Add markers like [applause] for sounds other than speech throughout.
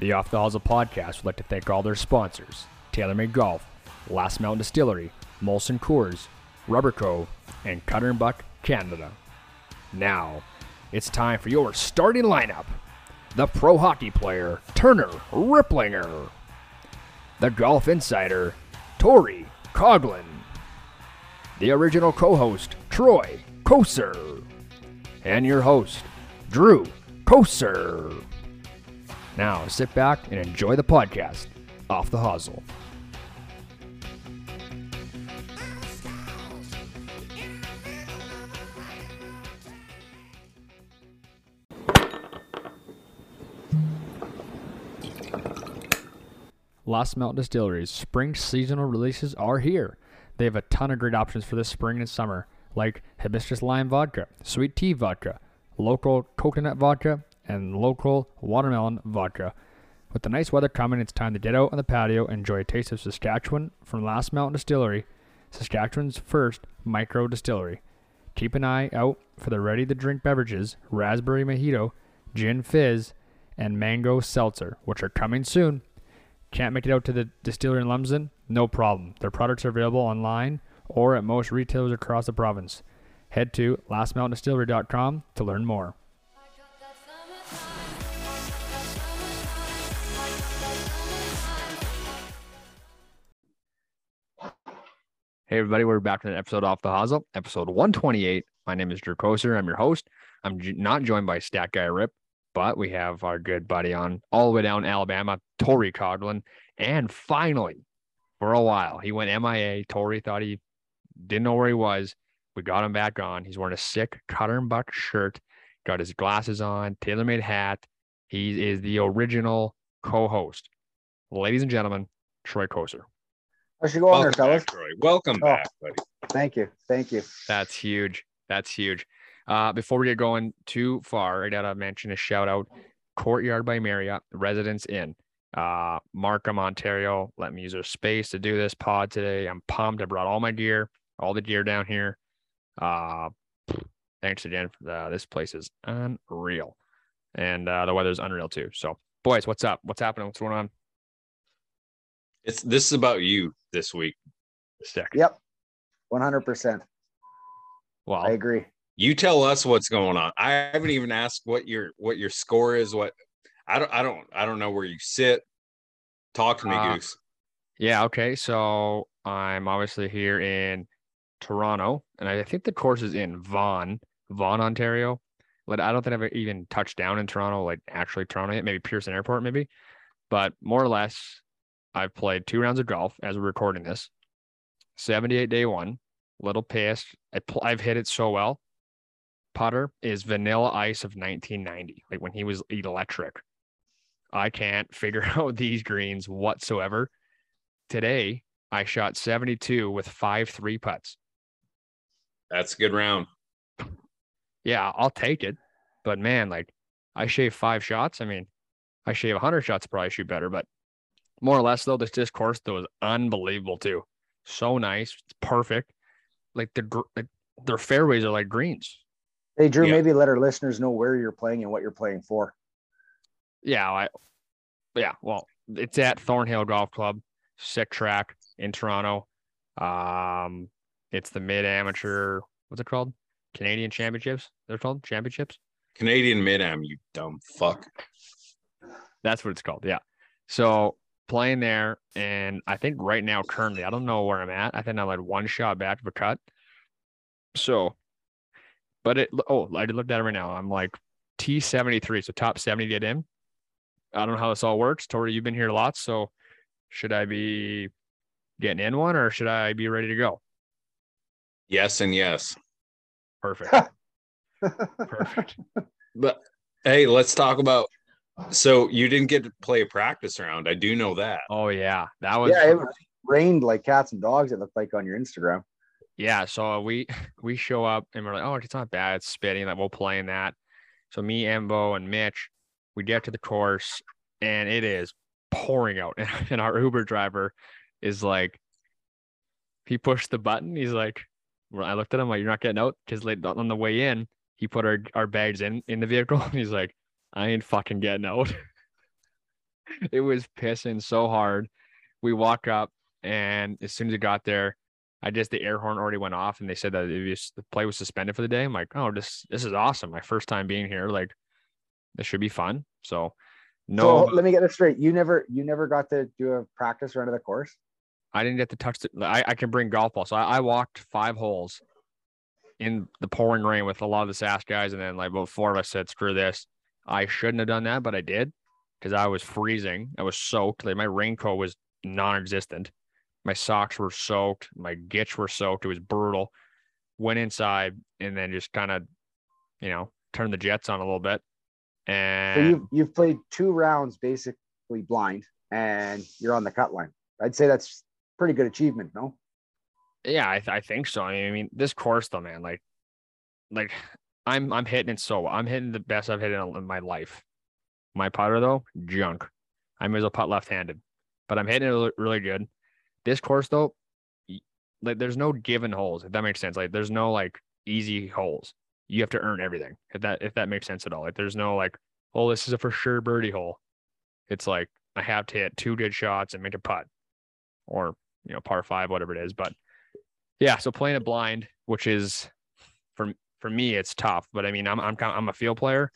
The Off the Hosel podcast would like to thank all their sponsors TaylorMade Golf, Last Mountain Distillery, Molson Coors, Rubber Cove, and Cutter and Buck Canada. Now, it's time for your starting lineup. The pro hockey player, Turner Ripplinger. The golf insider, Tori Coglin. The original co host, Troy Koser. And your host, Drew Koser. Now sit back and enjoy the podcast off the hosel. Last Mountain Distillery's spring seasonal releases are here. They have a ton of great options for this spring and summer, like hibiscus lime vodka, sweet tea vodka, local coconut vodka, and local watermelon vodka. With the nice weather coming, it's time to get out on the patio and enjoy a taste of Saskatchewan from Last Mountain Distillery, Saskatchewan's first micro distillery. Keep an eye out for the ready to drink beverages, raspberry mojito, gin fizz, and mango seltzer, which are coming soon. Can't make it out to the distillery in Lumsden? No problem. Their products are available online or at most retailers across the province. Head to lastmountaindistillery.com to learn more. Hey everybody, we're back to an episode off the Hosel, episode 128. My name is Drew Koser. I'm your host. I'm not joined by Stat Guy Rip, but we have our good buddy on all the way down Alabama, Tori Coglin. And finally, for a while, he went MIA. Tory thought he didn't know where he was. We got him back on. He's wearing a sick Cutter and Buck shirt, got his glasses on, TaylorMade hat. He is the original co-host. Ladies and gentlemen, Troy Koser. How's you going there, Welcome fellas? back, Troy. Welcome Oh. back, buddy. Thank you. Thank you. That's huge. That's huge. Uh, before we get going too far, I gotta mention a shout out Courtyard by Marriott, Residence Inn, uh, Markham, Ontario. Let me use their space to do this pod today. I'm pumped. I brought all my gear, all the gear down here. Uh, thanks again. Uh, this place is unreal, and uh, the weather's unreal too. So, boys, what's up? What's happening? What's going on? It's this is about you this week. Sick. Yep. 100%. Well, I agree. You tell us what's going on. I haven't even asked what your what your score is. What I don't I don't I don't know where you sit. Talk to me, Uh, Goose. Yeah, okay. So I'm obviously here in Toronto, and I think the course is in Vaughan, Vaughan, Ontario. But I don't think I've even touched down in Toronto, like actually Toronto yet, maybe Pearson Airport, maybe. But more or less, I've played two rounds of golf as we're recording this. 78 day one, little pissed. I pl- I've hit it so well. Putter is vanilla ice of 1990, like when he was electric. I can't figure [laughs] out these greens whatsoever today I shot 72 with five three putts. That's a good round. Yeah, I'll take it. But man, like I shave five shots. I mean, I shave 100 shots, probably shoot better. But more or less, though, this, this course though is unbelievable too. So nice, it's perfect. Like the like, their fairways are like greens. Hey, Drew, Yeah. maybe let our listeners know where you're playing and what you're playing for. Yeah, I yeah. Well, it's at Thornhill Golf Club, sick track in Toronto. Um, it's the mid amateur. What's it called? Canadian Championships. They're called championships. Canadian mid am, you dumb fuck. That's what it's called. Yeah. So playing there, and I think right now, currently, I don't know where I'm at. I think I'm like one shot back of a cut. So, but it, oh, I looked at it right now. I'm like T73, so top 70 to get in. I don't know how this all works. Tori, you've been here a lot. So, should I be getting in one or should I be ready to go? Yes and yes. Perfect. [laughs] Perfect. But hey, let's talk about so you didn't get to play a practice round. I do know that. Oh, yeah. That was, yeah, it rained like cats and dogs, it looked like on your Instagram. Yeah, so we [laughs] we show up and we're like, oh, it's not bad. It's spitting. Like we'll play in that. So me, Embo, and Mitch, we get to the course and it is pouring out. [laughs] And our Uber driver is like, he pushed the button. He's like, well, I looked at him like, you're not getting out because late on the way in, he put our our bags in in the vehicle. [laughs] And he's like, I ain't fucking getting out. [laughs] it was pissing so hard. We walk up, and as soon as it got there, I just the air horn already went off, and they said that it was, the play was suspended for the day. I'm like, oh, this this is awesome. My first time being here. Like, this should be fun. So, no, So let me get this straight. You never you never got to do a practice run of the course? I didn't get to touch the. I, I can bring golf balls. So I, I walked five holes in the pouring rain with a lot of the SAS guys, and then like about four of us said, "Screw this." I shouldn't have done that, but I did because I was freezing. I was soaked. Like my raincoat was non-existent. My socks were soaked. My gitch were soaked. It was brutal. Went inside and then just kind of, you know, turned the jets on a little bit. So And you've you've played two rounds basically blind and you're on the cut line. I'd say that's pretty good achievement, no? Yeah, I, th- I think so. I mean, I mean, this course though, man, like, like I'm I'm hitting it so. I'm hitting the best I've hit in, my life. My putter though, junk. I may as well putt left-handed, but I'm hitting it really good. This course though, like there's no given holes. If that makes sense, like there's no like easy holes. You have to earn everything. If that if that makes sense at all. Like there's no like, oh, this is a for sure birdie hole. It's like I have to hit two good shots and make a putt, or you know par five, whatever it is. But yeah, so playing it blind, which is for for me, it's tough. But I mean, I'm I'm kind- of, I'm a field player,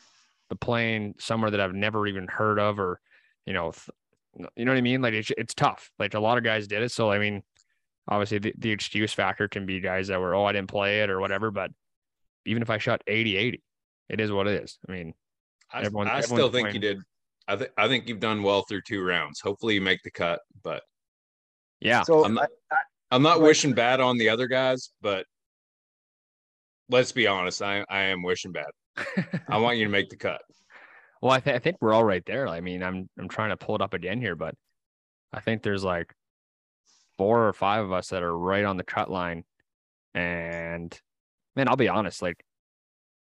but playing somewhere that I've never even heard of, or you know, th- you know what I mean? Like it's it's tough. Like a lot of guys did it, so I mean, obviously the, the excuse factor can be guys that were oh I didn't play it or whatever. But even if I shot 80 80, it is what it is. I mean, I, Everyone- I still think playing. you did. I think I think you've done well through two rounds. Hopefully you make the cut, but yeah, So I'm not- I- I'm not Right. wishing bad on the other guys, but let's be honest, I, I am wishing bad. I want you to make the cut. [laughs] Well, I, th- I think we're all right there. I mean, I'm I'm trying to pull it up again here, but I think there's like four or five of us that are right on the cut line. And man, I'll be honest, like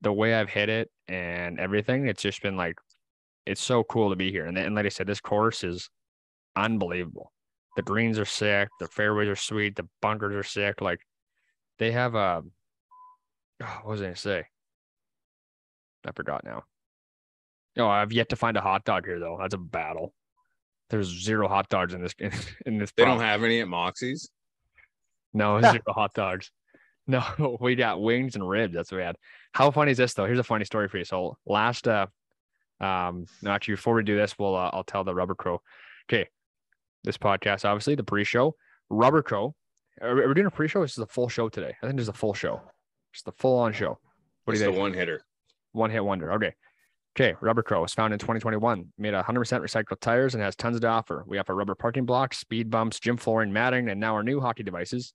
the way I've hit it and everything, it's just been like it's so cool to be here. And, and like I said, this course is unbelievable. The greens are sick, the fairways are sweet, the bunkers are sick. Like they have a oh, what was I gonna say? I forgot now. No, I've yet to find a hot dog here though. That's a battle. There's zero hot dogs in this in, in this. They don't have any at Moxie's. no [laughs] zero hot dogs. No, [laughs] we got wings and ribs. That's what we had. How funny is this though? Here's a funny story for you. So last, uh, um, no, actually before we do this, we'll uh, I'll tell the Rubber Crow. Okay, this podcast, obviously the pre-show, Rubber Crow. Are we, are we doing a pre-show? This is a full show today. I think there's a full show. It's the full-on show. What do Just you a think? one hitter. One hit wonder. Okay. Okay. Rubber Crow was founded in 2021, made 100% recycled tires and has tons to offer. We offer rubber parking blocks, speed bumps, gym flooring, matting, and now our new hockey devices.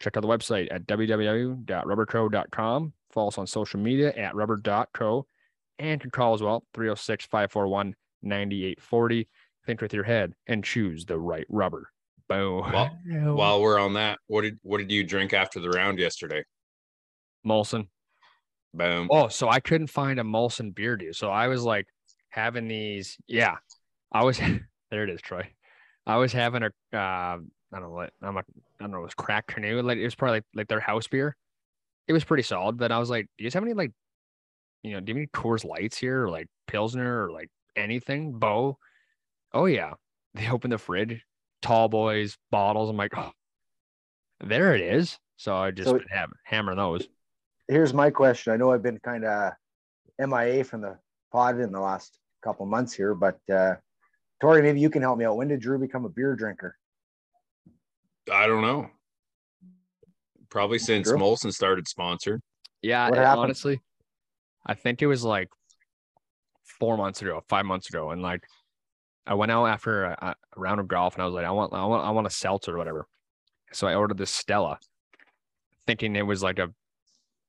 Check out the website at www.rubbercrow.com. Follow us on social media at rubber.co and can call as well 306 541 9840. Think with your head and choose the right rubber. Boom. Well- While we're on that, what did what did you drink after the round yesterday? Molson. Boom. Oh, so I couldn't find a Molson beer, dude. So I was like having these. Yeah, I was. [laughs] there it is, Troy. I was having a. Uh, I don't know what I'm. A, I don't know. It was crack canoe. Like it was probably like, like their house beer. It was pretty solid, but I was like, do you guys have any like, you know, do you have any Coors Lights here or like Pilsner or like anything? Bo. Oh yeah. [laughs] They opened the fridge, tall boys bottles. I'm like, oh, there it is. So I just So- been ham- hammering those. Here's my question. I know I've been kind of MIA from the pod in the last couple months here, but uh, Tori, maybe you can help me out. When did Drew become a beer drinker? I don't know. Probably since Drew? Molson started sponsored. Yeah, What happened? honestly, I think it was like four months ago, five months ago, and like I went out after a, a round of golf, and I was like, I want, I want, I want a seltzer or whatever. So I ordered this Stella, thinking it was like a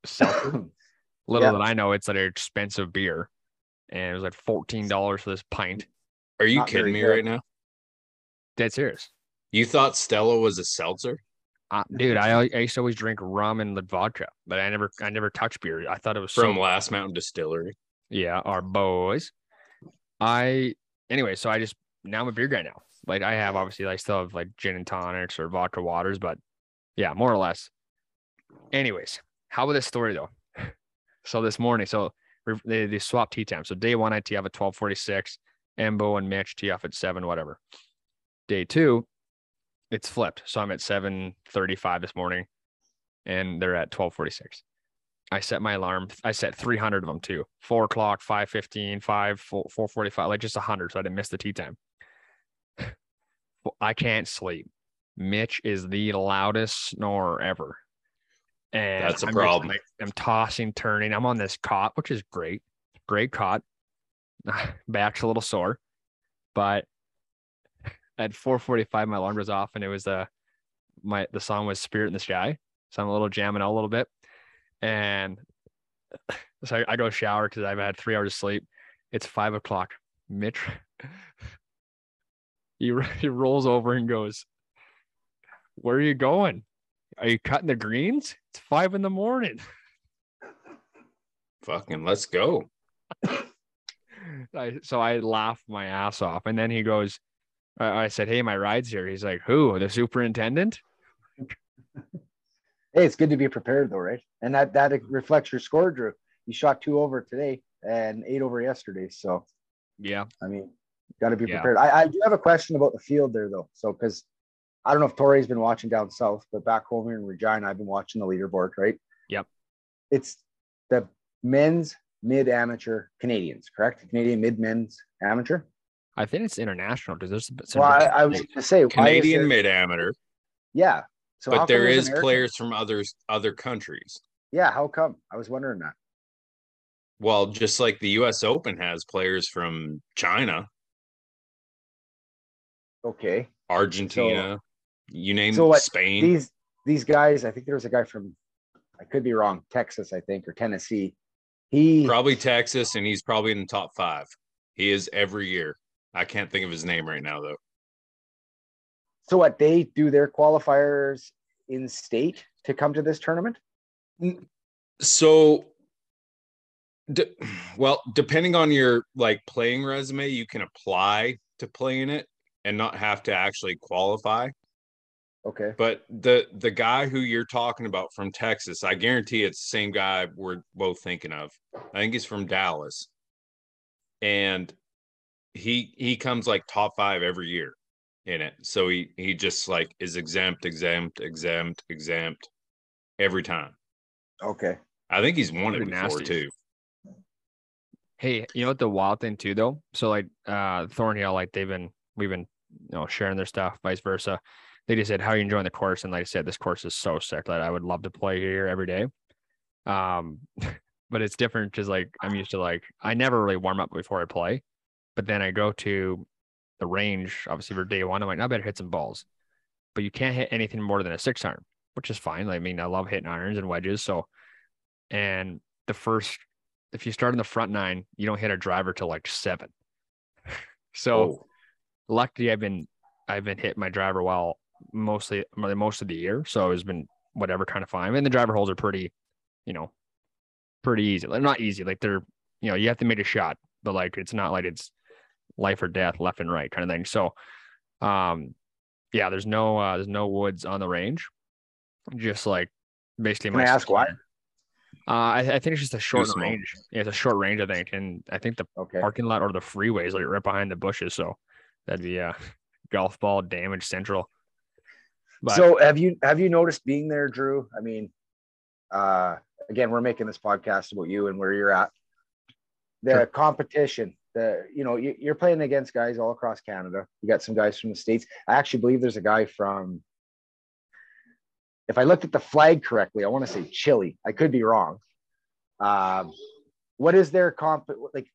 seltzer. [coughs] Little Yeah. did I know, it's like an expensive beer, and it was like fourteen dollars for this pint. Are you Not kidding me good. right now? Dead serious, You thought Stella was a seltzer? uh, dude. I, I used to always drink rum and vodka, but I never, I never touched beer. I thought it was so From Last Mountain Distillery. Yeah, our boys. I anyway, so I just now I'm a beer guy now. Like I have obviously I still have like gin and tonics or vodka waters, but yeah, more or less. Anyways, how about this story though? [laughs] So this morning, so they, they swap tee time. So day one I tee up at twelve forty six, Embo and Mitch tee off at seven, whatever. Day two, it's flipped. So I'm at 7:35 this morning, and they're at 12:46. I set my alarm. I set 300 of them too. Four o'clock, 5:15, 5, 4:45, like just 100, so I didn't miss the tee time. [laughs] I can't sleep. Mitch is the loudest snorer ever. And That's a I'm problem. like, I'm tossing, turning. I'm on this cot, which is great. Great cot. [sighs] Back's a little sore, but at 4:45 my alarm was off, and it was uh my the song was "Spirit in the Sky," so I'm a little jamming out a little bit, and [sighs] so I, I go shower because I've had three hours of sleep. It's five o'clock. Mitch, [laughs] he he rolls over and goes, "Where are you going? Are you cutting the greens? It's five in the morning." [laughs] Fucking let's go. [laughs] I, so I laughed my ass off, and then he goes, I I said, "Hey, my ride's here." He's like, "Who? The superintendent?" [laughs] Hey, it's good to be prepared though, right? And that that reflects your score, Drew. You shot two over today and eight over yesterday. So Yeah, I mean, got to be Yeah. prepared. I, I do have a question about the field there though. So because I don't know if Tori's been watching down south, but back home here in Regina, I've been watching the leaderboard, right? Yep. It's the men's mid amateur Canadians, correct? Canadian mid men's amateur. I think it's international because there's some Well, I, I was going to say Canadian mid amateur, Yeah. So but there's American- players from others other countries. Yeah. How come? I was wondering that. Well, just like the U.S. Open has players from China, Okay. Argentina, you name So what, Spain. these these guys i think there was a guy from i could be wrong texas i think or tennessee he probably Texas, and he's probably in the top five. He is every year. I can't think of his name right now though. so what they do their qualifiers in state to come to this tournament So, de- well, depending on your like playing resume, you can apply to play in it and not have to actually qualify. Okay But the the guy who you're talking about from Texas, I guarantee it's the same guy we're both thinking of. I think he's from Dallas, and he he comes like top five every year in it. So he he just like is exempt, exempt, exempt, exempt every time. okay I think he's won it Pretty before nasty. too. Hey, you know what the wild thing too though? So like uh Thornhill, like they've been we've been you know sharing their stuff, vice versa. They just said, How are you enjoying the course? And like I said, this course is so sick that I would love to play here every day. Um [laughs] but it's different because like I'm used to like I never really warm up before I play. But then I go to the range, obviously for day one, I'm like, I better hit some balls. But you can't hit anything more than a six iron, which is fine. I mean, I love hitting irons and wedges. So and the first if you start in the front nine, you don't hit a driver till like seven. [laughs] So Oh, luckily I've been I've been hitting my driver well mostly most of the year. So it's been whatever kind of fine. And the driver holes are pretty, you know, pretty easy. Like not easy. Like they're, you know, you have to make a shot, but like it's not like it's life or death, left and right kind of thing. So um yeah, there's no uh there's no woods on the range. Just like basically Can I ask why? Uh, I, I think it's just a short small. range. Yeah, it's a short range, I think, and I think the okay parking lot or the freeways is like right behind the bushes, so that'd be a [laughs] golf ball damage central. But so have you have you noticed being there drew? I mean uh again we're making this podcast about you and where you're at. The Sure. competition the you know you, you're playing against guys all across canada. You got some guys from the states. I actually believe there's a guy from if i looked at the flag correctly i want to say chile. I could be wrong. Um what is their comp like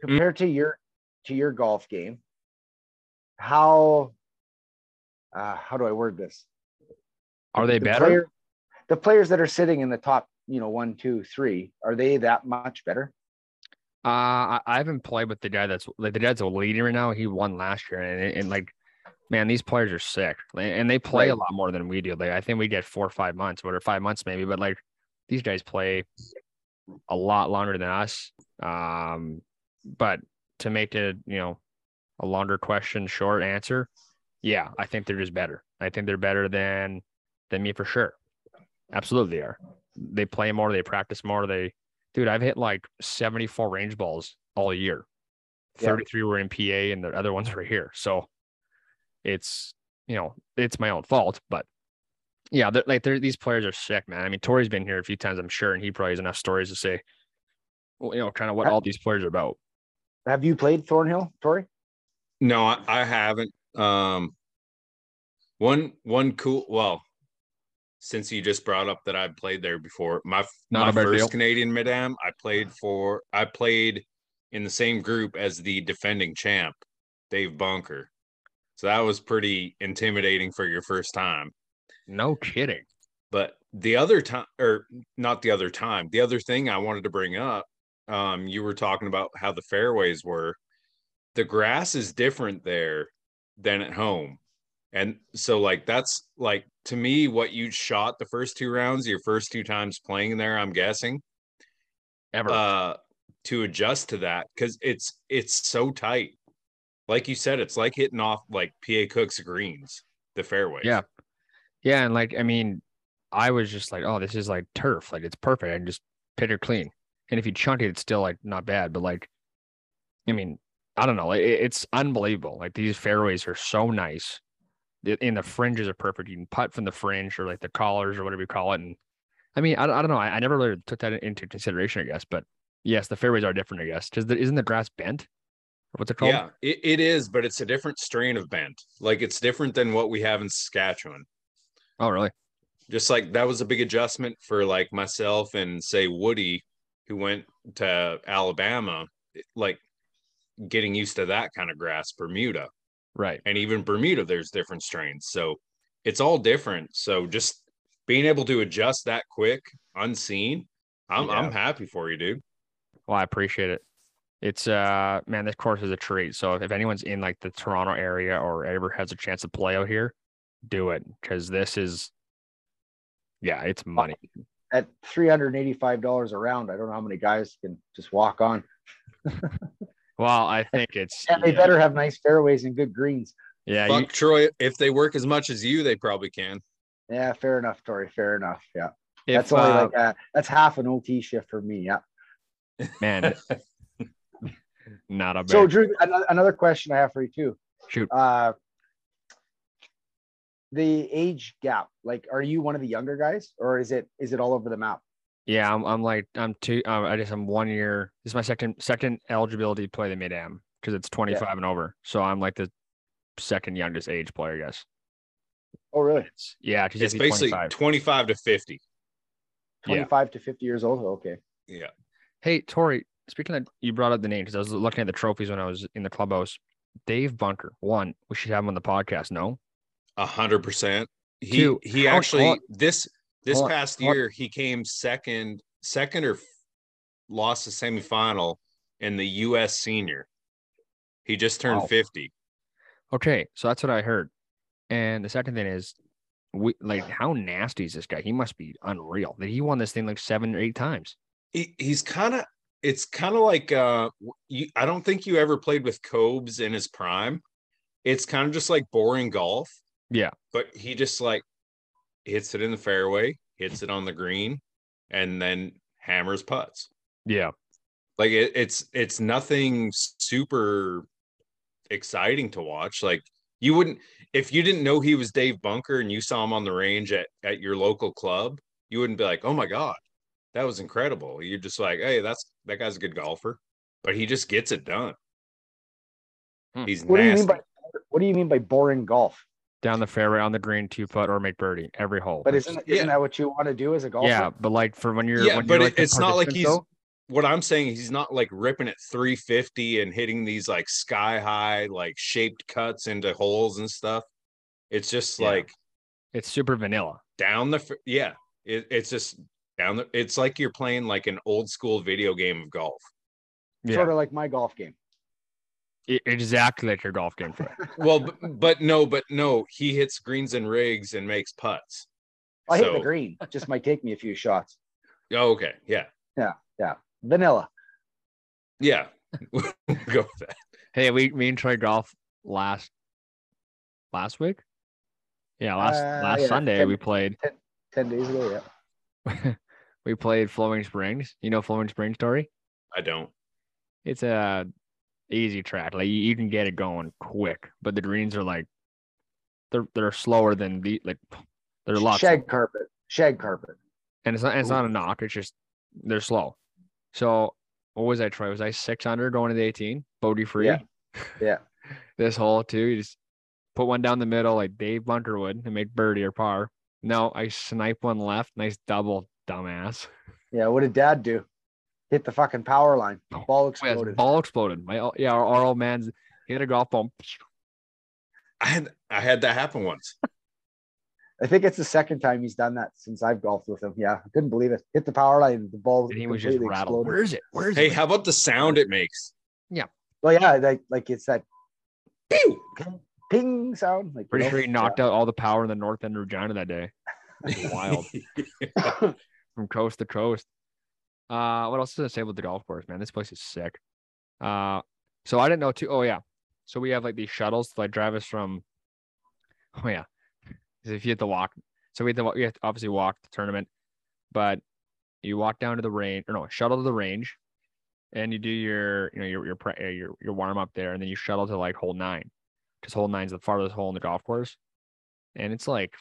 compared to your to your golf game how uh how do i word this are they the better? player- the players that are sitting in the top, you know, one, two, three, are they that much better? Uh, I, I haven't played with the guy that's like the guy's a leader right now. He won last year, and, and like, man, these players are sick, and they play a lot more than we do. Like, I think we get four or five months, or five months maybe, but like, these guys play a lot longer than us. Um, but to make it, you know, a longer question, short answer, yeah, I think they're just better. I think they're better than than me for sure. Absolutely, they are. They play more. They practice more. They dude, I've hit like 74 range balls all year Yeah. 33 were in PA and the other ones were here. So it's, you know, it's my own fault, but yeah, they're, like they're, these players are sick, man. I mean, Tori's been here a few times, I'm sure, and he probably has enough stories to say, well, you know, kind of what Ha- all these players are about. Have you played Thornhill, Tori? No, I, I haven't. Um, one one cool. Well, since you just brought up that I played there before, my Not my first deal. Canadian mid am, I played for. I played in the same group as the defending champ, Dave Bunker. So that was pretty intimidating for your first time. No kidding. But the other time, or not the other time, the other thing I wanted to bring up, um, you were talking about how the fairways were. The grass is different there than at home. And so, like, that's like to me what you shot the first two rounds, your first two times playing there, I'm guessing, Ever. uh, to adjust to that because it's it's so tight. Like you said, it's like hitting off like PA Cook's greens, the fairways. Yeah. Yeah, and like I mean, I was just like, oh, this is like turf, like it's perfect. I can just pit it clean. And if you chunk it, it's still like not bad. But like, I mean, I don't know, it, it's unbelievable. Like these fairways are so nice. And the fringes are perfect. You can putt from the fringe or like the collars or whatever you call it. And I mean, I, don't- I don't know. I, I never really took that into consideration, I guess. But yes, the fairways are different, I guess. Because isn't the grass bent? What's it called? Yeah, it, it is, but it's a different strain of bent. Like it's different than what we have in Saskatchewan. Oh, really? Just like that was a big adjustment for like myself and say Woody, who went to Alabama, like getting used to that kind of grass, Bermuda. Right. And even Bermuda, there's different strains. So it's all different. So just being able to adjust that quick, unseen, I'm Yeah. I'm happy for you, dude. Well, I appreciate it. It's uh man, this course is a treat. So if anyone's in like the Toronto area or ever has a chance to play out here, do it because this is yeah, it's money. At three hundred and eighty-five dollars a round, I don't know how many guys can just walk on. [laughs] Well, I think it's And they yeah, better have nice fairways and good greens. yeah, Fuck you, Troy, if they work as much as you, they probably can. Yeah, fair enough, Tori. Fair enough. Yeah, if, that's only uh, like uh, that's half an OT shift for me. Yeah. man, [laughs] not a bad So, Drew, another, another question I have for you too. shoot. Uh, the age gap, like, are you one of the younger guys, or is it is it all over the map? Yeah, I'm I'm like I'm two um, I just I'm one year. This is my second second eligibility to play the mid am because it's 25 and over. So I'm like the second youngest age player, I guess. Oh, really? It's, yeah, 'cause you It's have to be basically 25. 25 to 50. Yeah. Twenty-five to fifty years old. Okay. Yeah. Hey, Tori, speaking of, you brought up the name because I was looking at the trophies when I was in the clubhouse. Dave Bunker, one, we should have him on the podcast. No, A hundred percent. He Two, he actually hold- this this past year he came second second or f- lost the semifinal in the U.S. Senior. He just turned Wow. fifty. okay, so that's what I heard. And the second thing is, we like how nasty is this guy? He must be unreal. That he won this thing like seven or eight times. He, he's kind of it's kind of like uh you, I don't think you ever played with Cobes in his prime. It's kind of just like boring golf. Yeah. But he just like hits it in the fairway, hits it on the green, and then hammers putts. Yeah, like it, it's it's nothing super exciting to watch like you wouldn't if you didn't know he was dave bunker and you saw him on the range at, at your local club you wouldn't be like oh my god that was incredible you're just like hey that's that guy's a good golfer but he just gets it done Hmm. he's What do you mean by what do you mean by boring golf? Down the fairway on the green, two putt or make birdie every hole. But It's isn't isn't that what you want to do as a golfer? yeah, but like for when you're Yeah, when but you're it- like it's not like he's- though, what i'm saying he's not like ripping at 350 and hitting these like sky high like shaped cuts into holes and stuff it's just Yeah. like it's super vanilla. down the yeah it, it's just down the it's like you're playing like an old school video game of golf Yeah, Sort of like my golf game. Exactly like your golf game. Troy. [laughs] well but, but no but no he hits greens and rigs and makes putts I hit the So- green. Just might take me a few shots. oh, okay yeah Yeah. Yeah. Vanilla. yeah [laughs] We'll go with that Hey, we me and Troy golf last last week. Yeah, last Uh, last yeah, Sunday ten- we played Ten days ago, yeah. [laughs] we played Flowing Springs. You know Flowing Springs story? i don't It's a easy track. Like you, you can get it going quick, but the greens are like they're they're slower than the like they're a lot Shag carpet. Shag carpet. and it's not it's not a knock. It's just they're slow. So what was I, Troy? Was I six under going to the 18? Bogey free. Yeah. [laughs] Yeah. this hole too. You just put one down the middle like Dave Bunker would and make birdie or par. No, I snipe one left. Nice double, dumbass. Yeah. What did dad do? Hit the fucking power line. Ball Oh, yeah, exploded. ball exploded. My yeah, our, our old man's hit a golf ball. I had I had that happen once. I think it's the second time he's done that since I've golfed with him. Yeah. I couldn't believe it. Hit the power line. The ball And he was just completely rattled. exploded. Where is it? Where is Hey, it? Hey, how about the sound it makes? Yeah. Well, yeah. Like, like it's that Pew! ping sound. Like, you Pretty know? sure he knocked out all the power in the north end of Regina that day. [laughs] Wild. [laughs] from coast to coast. Uh, what else does it say about the golf course, man? This place is sick. Uh, so I didn't know too. Oh yeah, so we have like these shuttles to like drive us from. Oh yeah, if you have to walk, so we have to you have to obviously walk the tournament, but you walk down to the range or no shuttle to the range, and you do your you know your your pre- uh, your your warm up there, and then you shuttle to like hole nine, because hole nine's the farthest hole in the golf course, and it's like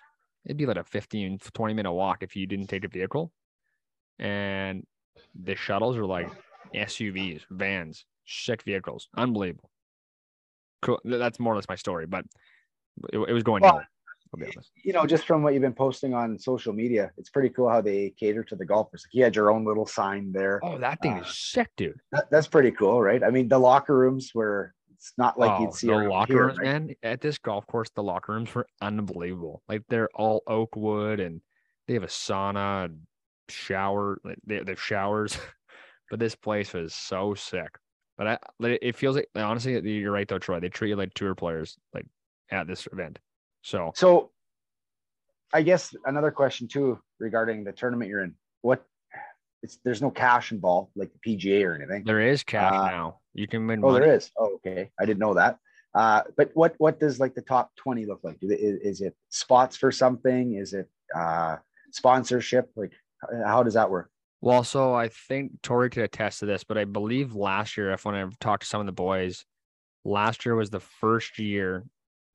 it'd be like a 15 20 minute walk if you didn't take the vehicle and the shuttles are like SUVs, vans, sick vehicles, unbelievable. Cool. That's more or less my story, but it, it was going Well, nowhere. I'll be honest. you know, just from what you've been posting on social media, it's pretty cool how they cater to the golfers. Like you had your own little sign there. Oh, that thing Uh, is sick, dude. That, that's pretty cool, right? I mean, the locker rooms were it's not like oh, you'd see the locker here, rooms, right? man. At this golf course, the locker rooms were unbelievable. Like they're all oak wood, and they have a sauna, and shower. Like they, they have showers, [laughs] but this place was so sick. But I, it feels like honestly, you're right though, Troy. They treat you like tour players, like at this event. So So, I guess another question too regarding the tournament you're in. What? It's there's no cash involved like the PGA or anything. there is cash Uh, now. You can win Oh, money. there is. Oh, okay. I didn't know that. Uh, but what what does like the top 20 look like? Is, is it spots for something? Is it uh sponsorship? Like how does that work? Well, so I think Tori could attest to this, but I believe last year, if when I talked to some of the boys, last year was the first year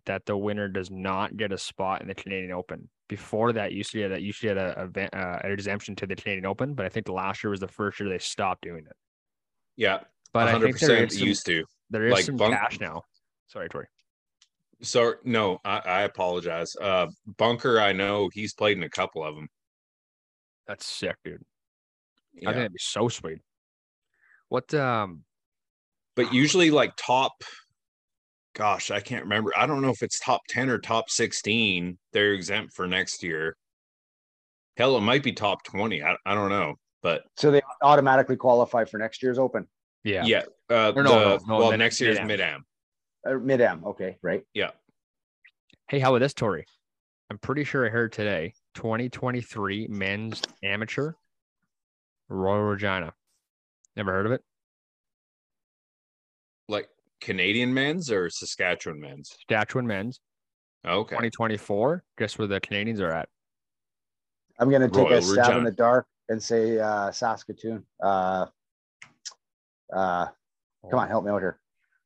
that the winner does not get a spot in the Canadian Open. Before that, used to get that used to get a, a van- uh, an exemption to the Canadian Open, but I think last year was the first year they stopped doing it. Yeah, But I hundred think there percent is some, used to. there is like some bunk- cash now. Sorry, Tori. So no, I, I apologize. Uh, Bunker, I know he's played in a couple of them. That's sick, dude. I think that'd be so sweet. What um but usually like top gosh i can't remember i don't know if it's top 10 or top 16 they're exempt for next year hell it might be top 20 i, I don't know but So they automatically qualify for next year's Open yeah. yeah, uh no, the- no, no, well mid- next year's mid-am. mid-am mid am. Okay, right. yeah Hey, how about this, Tori? I'm pretty sure I heard today 2023 men's amateur Royal Regina. Never heard of it? like canadian men's or saskatchewan men's Saskatchewan men's okay 2024. Guess where the Canadians are at? I'm gonna take Royal a stab in the dark and say uh Saskatoon. Uh uh come on, help me out here.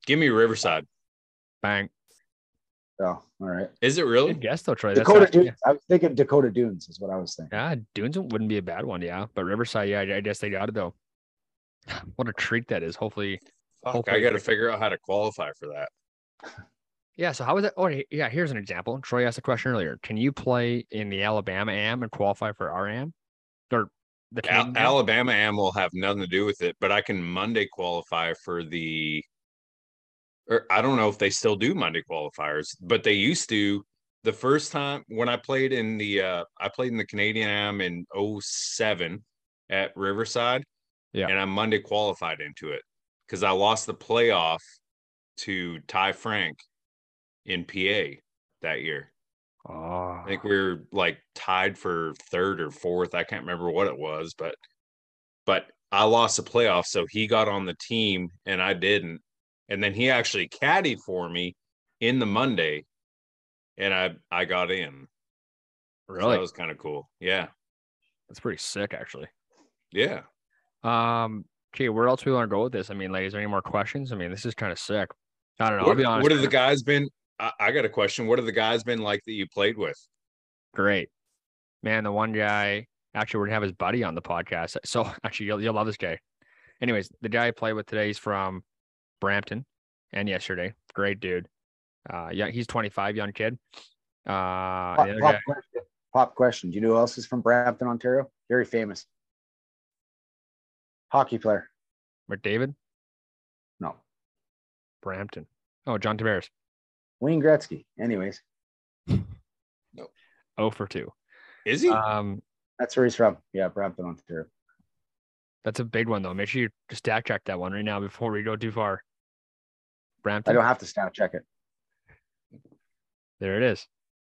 give me riverside Bang. Oh, all right. is it really Good guess though, Troy. That's Dakota actually- Dunes. I was thinking Dakota Dunes is what I was thinking. Yeah, Dunes wouldn't be a bad one, yeah. But Riverside, yeah, I I guess they got it though. [sighs] What a treat that is. Hopefully, Fuck, Hopefully i gotta figure out how to qualify for that yeah. So how is that? Oh, yeah. Here's an example. Troy asked a question earlier. Can you play in the Alabama AM and qualify for our AM or the Al- AM? alabama am will have nothing to do with it but i can monday qualify for the or I don't know if they still do Monday qualifiers, but they used to. The first time when I played in the uh I played in the Canadian Am in 07 at Riverside. Yeah. And I Monday qualified into it because I lost the playoff to Ty Frank in PA that year. Oh, I think we were like tied for third or fourth. I can't remember what it was, but but I lost the playoff, so he got on the team and I didn't. And then he actually caddied for me in the Monday, and I I got in. So really? that was kind of cool. Yeah, That's pretty sick, actually. yeah. Um, Okay, where else we want to go with this? I mean, like, is there any more questions? I mean, this is kind of sick. I don't know. I'll What, be honest. what have the guys been? I, I got a question. What have the guys been like that you played with? Great, man. The one guy actually, we're gonna have his buddy on the podcast. So [laughs] actually, you'll you'll love this guy. Anyways, the guy I played with today is from Brampton, and yesterday, great dude. Uh, yeah, he's 25, young kid. Uh, Pop, the pop guy, question. Pop question. Do you know who else is from Brampton, Ontario? Very famous. Hockey player. McDavid, No. Brampton. Oh, John Tavares, Wayne Gretzky. Anyways, [laughs] oh for two. Is he? Um, that's where he's from. Yeah, Brampton, Ontario. that's a big one though. Make sure you just stack check that one right now before we go too far. Brampton. I don't have to stat check it. There it is.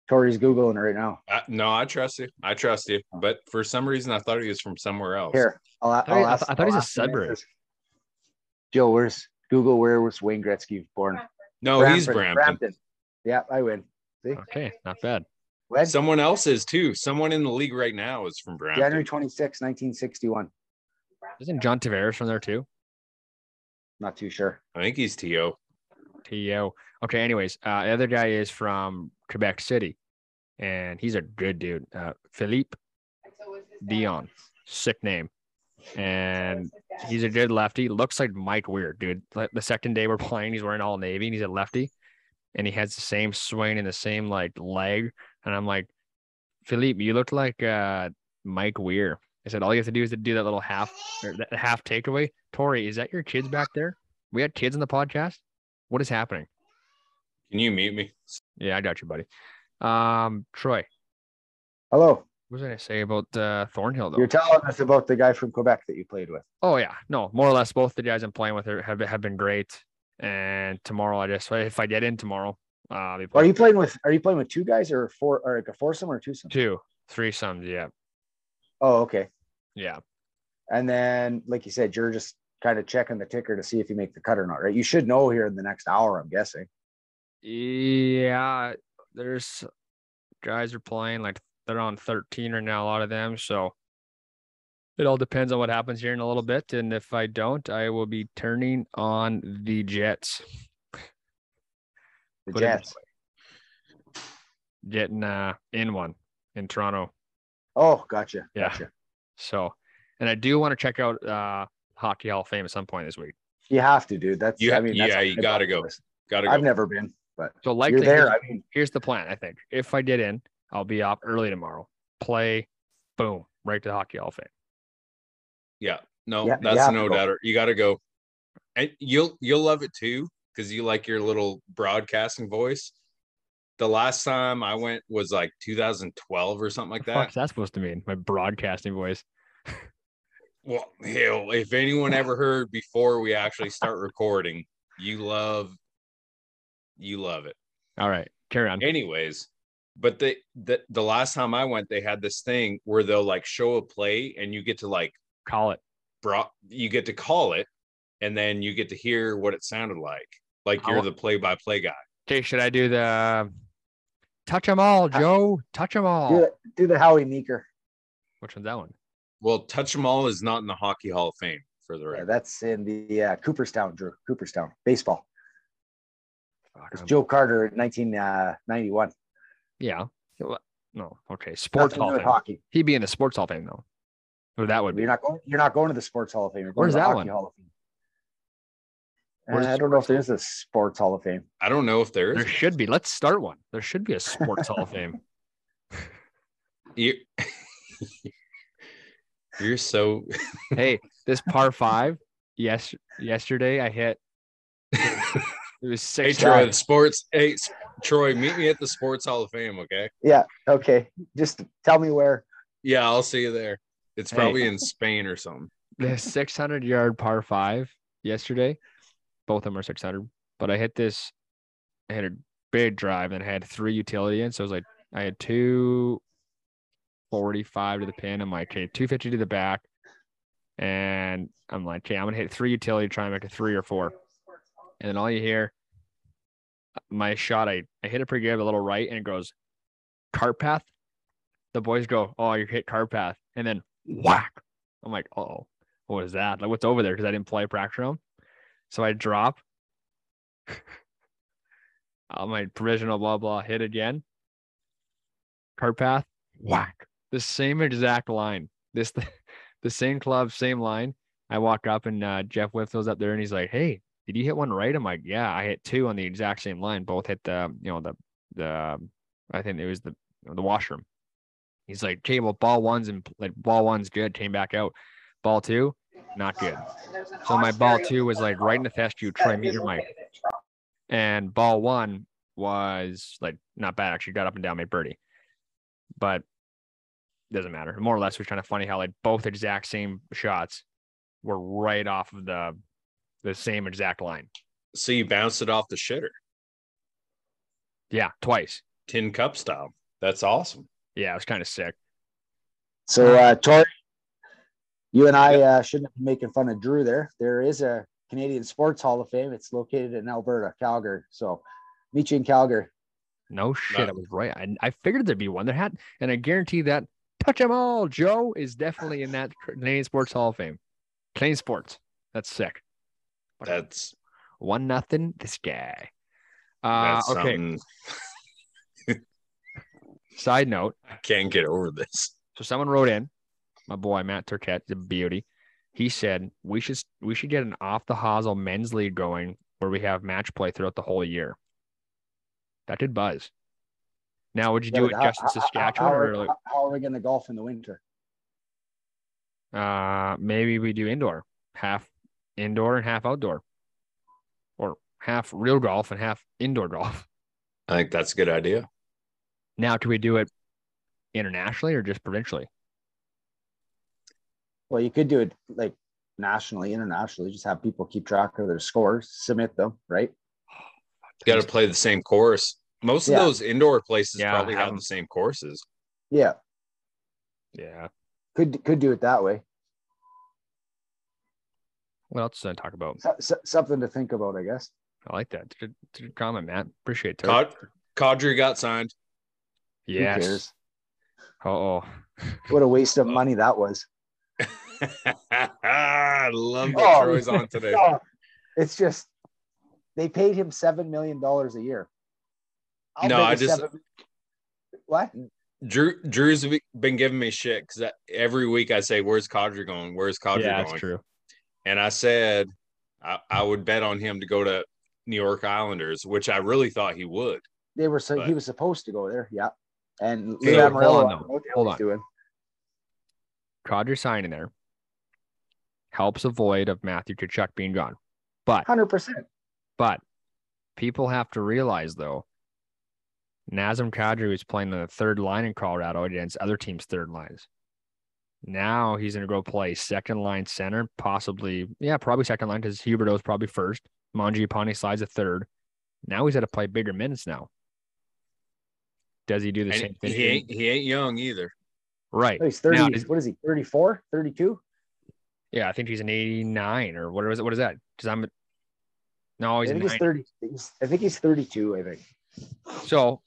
Corey's Googling right now. Uh, no, I trust you. I trust you. But for some reason, I thought he was from somewhere else. Here, I'll, I'll thought he- I ask. I thought he's I'll a ask Sudbury. Joe, where's Google? Where was Wayne Gretzky born? No, Oh, he's Brampton. Yeah, I win. See, Okay, not bad. when? Someone else is too. Someone in the league right now is from Brampton. January 26, 1961. Isn't John Tavares from there too? Not too sure. I think he's To. T.O. Okay, anyways, uh, the other guy is from Quebec City, and he's a good dude. Uh, Philippe Dion, sick name, and he's a good lefty. Looks like Mike Weir, dude. Like the second day we're playing, he's wearing all navy, and he's a lefty, and he has the same swing and the same like leg, and I'm like, Philippe, you look like uh, Mike Weir. I said all you have to do is to do that little half or that half takeaway. Tori, is that your kids back there? We had kids in the podcast. What is happening? Can you mute me? Yeah, I got you, buddy. Um, Troy, Hello. what was I gonna say about uh, Thornhill though? You're telling us about the guy from Quebec that you played with. oh yeah, no, more or less both the guys I'm playing with are, have have been great. And tomorrow, I just if I get in tomorrow, uh, I'll be playing. Are you playing with? Are you playing with two guys or four, or like a foursome or twosome? two, three sums. Yeah, Oh, okay. yeah. And then, like you said, you're just kind of checking the ticker to see if you make the cut or not, right? You should know here in the next hour, I'm guessing. Yeah, there's guys are playing like they're on 13 right now, a lot of them. So it all depends on what happens here in a little bit. And if I don't, I will be turning on the Jets. The Put Jets. Getting uh in one in Toronto. Oh, gotcha. Yeah. Gotcha. So and I do want to check out uh Hockey Hall of Fame at some point this week. You have to, dude. That's You- I mean, yeah, on you gotta go. Gotta I've never been, but So you're likely there. here's, I mean, here's the plan, I think. If I get in, I'll be up early tomorrow. Play, boom, right to the Hockey Hall of Fame. Yeah. No, Yeah, that's no go. doubter. You gotta go. And you'll you'll love it too, because you like your little broadcasting voice. The last time I went was like 2012 or something like that. fuck's that supposed to mean? My broadcasting voice. [laughs] Well, hell, if anyone ever heard before we actually start recording, you love you love it. All right, carry on. Anyways, but the the the last time I went, they had this thing where they'll like show a play and you get to like Call it. brought you get to call it and then you get to hear what it sounded like. Like you're the play by play guy. Okay, should I do the touch them all, Joe? Touch them do all. the, do the Howie Meeker. Which one's that one? Well, touch 'em all is not in the hockey hall of fame for the Yeah, that's in the uh, Cooperstown, Drew. Cooperstown baseball. It's Joe Carter, 1991. Yeah. No. Okay. Sports Hall of Fame. hockey. He'd be in the Sports Hall of Fame though. Or that would be. You're not going. You're not going to the Sports Hall of Fame. You're going Where's to the that Hockey one? Hall of Fame. Uh, I don't know if there's a Sports Hall of Fame. I don't know if there is. There should be. Let's start one. There should be a Sports Hall of Fame. [laughs] You, you're so [laughs] Hey, this par five. Yes, yesterday I hit. [laughs] It was Hey six. Troy, the sports. Hey Troy, meet me at the Sports Hall of Fame, okay? Yeah. Okay. Just tell me where. Yeah, I'll see you there. It's Hey. probably in Spain or something. the 600 yard par five yesterday. Both of them are 600, but I hit this. I had a big drive and I had three utility in. So it was like I had two 45 to the pin. I'm like, okay, 250 to the back. And I'm like, okay, I'm going to hit three utility, try and make a three or four. And then all you hear, my shot, I, I hit it pretty good, a little right, and it goes cart path. The boys go, oh, you hit cart path. And then whack. I'm like, oh. what is that? Like, what's over there? Because I didn't play practice round. So I drop. [laughs] my provisional blah blah hit again. Cart path, whack. The same exact line. This [laughs] the, same club, same line. I walk up and uh, Jeff Whitfield's up there and he's like, Hey, did you hit one right? I'm like, Yeah, I hit two on the exact same line. Both hit the, you know, the the I think it was the the washroom. He's like, okay, well, ball one's and like ball one's good, came back out. Ball two, not good. So my ball two was like right in the fescue, try and meet your mic. And ball one was like not bad actually, got up and down, made birdie. But doesn't matter. More or less, it was kind of funny how like both exact same shots were right off of the the same exact line. So you bounced it off the shitter, Yeah, twice. tin cup style. That's awesome. Yeah, it was kind of sick. So, uh, Tori, you and I uh, shouldn't be making fun of Drew there. There is a Canadian Sports Hall of Fame. It's located in Alberta, Calgary. So, meet you in Calgary. No shit, No. I was right. I, I figured there'd be one. There had, and I guarantee that touch 'em all, Joe is definitely in that Canadian Sports Hall of Fame. Canadian Sports. That's sick. That's One nothing. This guy. Uh, okay. [laughs] Side note. I can't get over this. So someone wrote in, my boy Matt Turquette, the beauty. He said we should we should get an off the hosel men's league going where we have match play throughout the whole year. That did buzz. Now, would you do Yeah, it how- just in how- how- Saskatchewan, how, or are, like, how- how are we going to golf in the winter? uh, maybe we do indoor, half indoor and half outdoor, or half real golf and half indoor golf? [laughs] I think that's a good idea. Now, can we do it internationally or just provincially? Well, you could do it like nationally, internationally. Just have people keep track of their scores, submit them, right? You got to play the same course. Most of Yeah. those indoor places Yeah, probably have have the same courses. Yeah, Yeah. could could do it that way. What else to talk about? So, so- something to think about, I guess. I like that. Good, good comment, Matt. Appreciate it. Cod- Kadri got signed. Who Yes. Oh, What a waste of Oh. money that was. I [laughs] love that Oh, Troy's on today. No, it's just they paid him seven million dollars a year. I'll No, I just- seven- what? Drew Drew's been giving me shit because every week I say, "Where's Kadri going? Where's Kadri yeah, going?" that's true. And I said I, I would bet on him to go to New York Islanders, which I really thought he would. They were so But- he was supposed to go there, yeah. And Okay, Lou hold Lamoriello, on, I what the hell hold he's on. doing. Kadri signing there helps avoid of Matthew Tkachuk being gone. But Hundred percent. but people have to realize though, Nazem Kadri was playing the third line in Colorado against other teams' third lines. Now he's going to go play second line center, possibly, yeah, probably second line because Huberdeau's probably first. Mangiapane slides a third. Now he's got to play bigger minutes now. Does he do the And same thing? he ain't he ain't young either. right. Oh, he's 30. Now, does- what is he? 34, 32? Yeah, I think he's an 89 or what is it? What is that? Because I'm no, I he's a think he's 30. he's- I think he's 32, I think. So,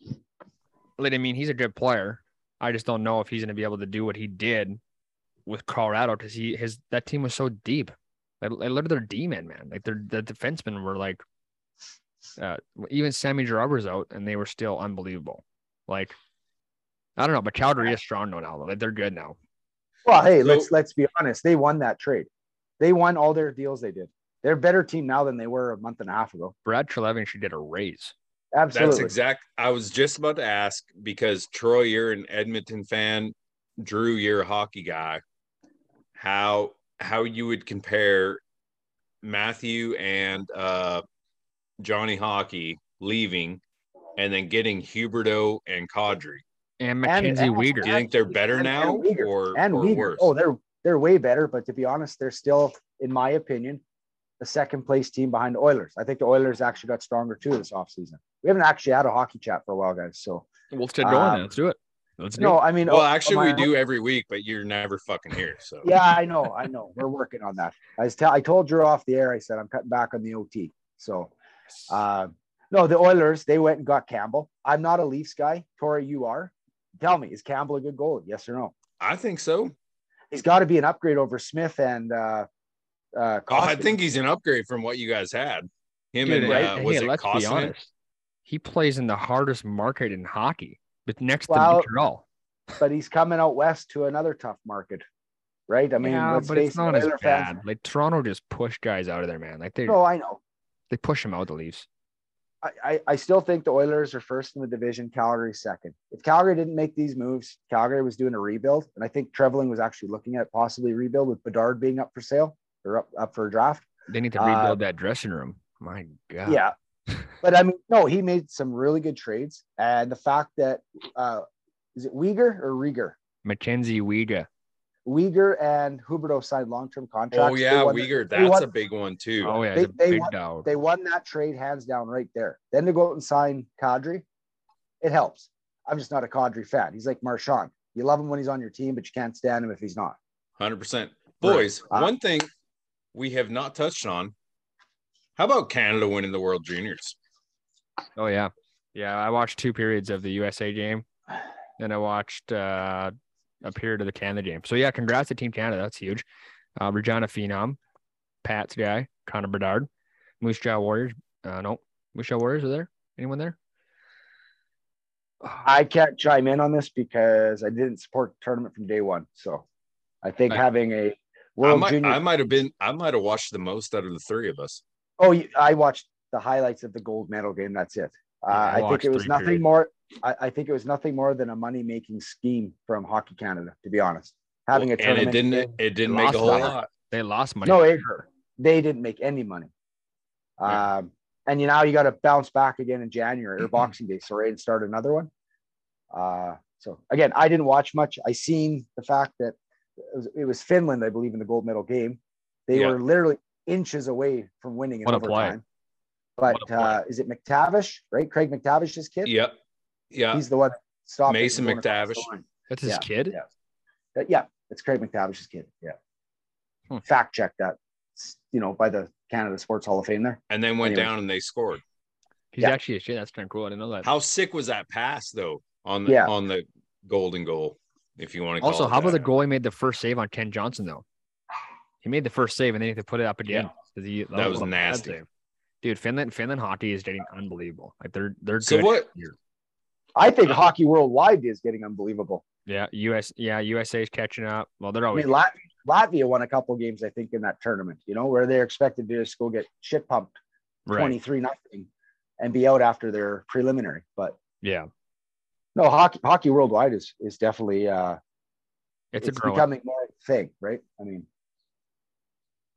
like, I mean, he's a good player. I just don't know if he's going to be able to do what he did with Colorado because he his that team was so deep. Like, like look at their D men, man. Like their the defensemen were like, uh, even Sammy Girard out, and they were still unbelievable. Like, I don't know, but Calgary is strong now. Like, they're good now. Well, hey, So- let's let's be honest. They won that trade. They won all their deals they did. They're a better team now than they were a month and a half ago. Brad Treliving should get a raise. Absolutely. That's exact. I was just about to ask because Troy, you're an Edmonton fan. Drew, you're a hockey guy. How how you would compare Matthew and uh, Johnny Hockey leaving, and then getting Huberdeau and Kadri? And And- Mackenzie and- Weegar. Do you think they're better And- now and Weegar. or, and or Weegar. worse? Oh, they're they're way better, but to be honest, they're still, in my opinion, the second place team behind the Oilers. I think the Oilers actually got stronger too this offseason. We haven't actually had a hockey chat for a while, guys. So We'll get going. Um, then. Let's do it. Let's do no, it. I mean, well, oh, actually, my- we do every week, but you're never fucking here. So [laughs] Yeah, I know, I know. We're working on that. I was tell I told Drew off the air. I said I'm cutting back on the OT. So, uh, no, the Oilers they went and got Campbell. I'm not a Leafs guy. Tori, you are. Tell me, is Campbell a good goalie? Yes or no? I think so. he's got to be an upgrade over Smith and uh, uh, Oh, I think he's an upgrade from what you guys had. Him Dude, and right? uh, was hey, it let's be Koskinen? honest. He plays in the hardest market in hockey, but next Well, to Montreal. [laughs] but he's coming out west to another tough market, right? I mean, yeah, let's but face it's not as Oiler fans- bad. Like Toronto just push guys out of there, man. Like they No, I know. they push them out the Leafs. I, I, I still think the Oilers are first in the division, Calgary second. If Calgary didn't make these moves, Calgary was doing a rebuild. And I think Treveling was actually looking at possibly rebuild with Bedard being up for sale or up, up for a draft. They need to Uh, rebuild that dressing room. My God. Yeah. [laughs] But I mean, no, he made some really good trades. And the fact that uh is it Weegar or Rieger? Mackenzie Weegar. Weegar and Huberdeau signed long-term contracts. Oh yeah, won the- Weegar. they That's won- a big one too. Oh yeah, They- he's a they big want- dog. they won that trade hands down right there. Then to go out and sign Kadri, it helps. I'm just not a Kadri fan. He's like Marchand. You love him when he's on your team, but you can't stand him if he's not. Hundred percent. Boys, Uh, one thing we have not touched on. How about Canada winning the World Juniors? Oh yeah, yeah. I watched two periods of the USA game, then I watched uh, a period of the Canada game. So yeah, congrats to Team Canada. That's huge. Uh, Regina Phenom, Pat's guy, Connor Bedard, Moose Jaw Warriors. Uh, no, Moose Jaw Warriors are there? Anyone there? I can't chime in on this because I didn't support the tournament from day one. So I think I- having a I might, Junior. I might have been, I might have watched the most out of the three of us. oh, I watched the highlights of the gold medal game. That's it. Uh, I I, think it was nothing periods. more. I, I think it was nothing more than a money making scheme from Hockey Canada, to be honest. Having a and tournament. it didn't, in- it didn't make a lost whole that. lot. They lost money. No, it, they didn't make any money. Yeah. Um, and you now you got to bounce back again in January or [clears throat] Boxing Day, so right and start another one. Uh, so again, I didn't watch much. I seen the fact that it was, it was Finland, I believe, in the gold medal game. They Yeah. were literally inches away from winning in What a overtime. But What uh, is it McTavish, right? Craig MacTavish's kid. Yep. Yeah. He's the one that stopped Mason from going across the McTavish. That's his Yeah, kid. yeah. Yeah, it's Craig MacTavish's kid. Yeah. Hmm. Fact check that, you know, by the Canada Sports Hall of Fame there. And then went Anyways. down and they scored. He's Yeah. actually a shit. That's kind of cool. I didn't know that. How sick was that pass though on the Yeah. on the golden goal, if you want to call Also, it how about the goalie made the first save on Kent Johnson though? He made the first save and then he had to put it up again. Yeah. 'cause he- That was oh, a nasty. save. Dude, Finland Finland hockey is getting unbelievable. Like they're they're So good. what- here. I think uh, hockey worldwide is getting unbelievable. Yeah, US. Yeah, USA is catching up. Well, they're I always mean, Lat- Latvia won a couple games, I think, in that tournament, you know, where they're expected to just go get shit pumped 23 nothing and be out after their preliminary. But Yeah, no, hockey hockey worldwide is is definitely uh it's, it's, a growing. becoming more of thing, right? I mean,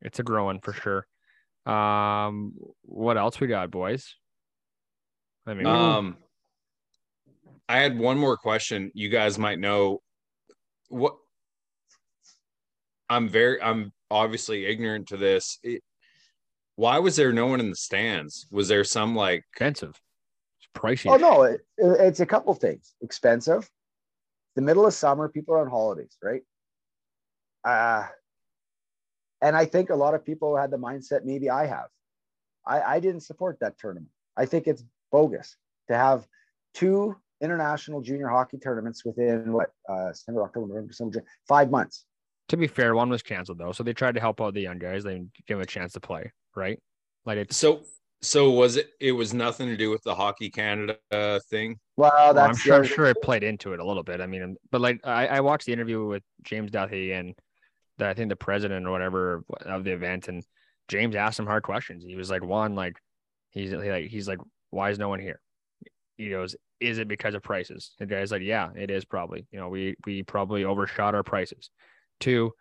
It's a growing for sure. Um, what else we got, boys? I mean, Um, I had one more question. You guys might know what. I'm very. I'm obviously ignorant to this. It, why was there no one in the stands? Was there some like? expensive. It's pricey. oh no, it, it's a couple things. Expensive. The middle of summer, people are on holidays, right? Uh and I think a lot of people had the mindset maybe I have. I, I didn't support that tournament. I think it's bogus to have two international junior hockey tournaments within what uh September, October, November, December, five months. To be fair, one was canceled though, so they tried to help out the young guys. They give them a chance to play, right? Like it's. So so was it? It was nothing to do with the Hockey Canada uh, thing. Well, well, I'm sure, I'm sure it played into it a little bit. I mean, but like I, I watched the interview with James Duthie and the, I think the president or whatever of the event, and James asked him hard questions. He was like, one, like he's like he's like, why is no one here? He goes, is it because of prices? The guy's like, yeah, it is probably. You know, we we probably overshot our prices. Two,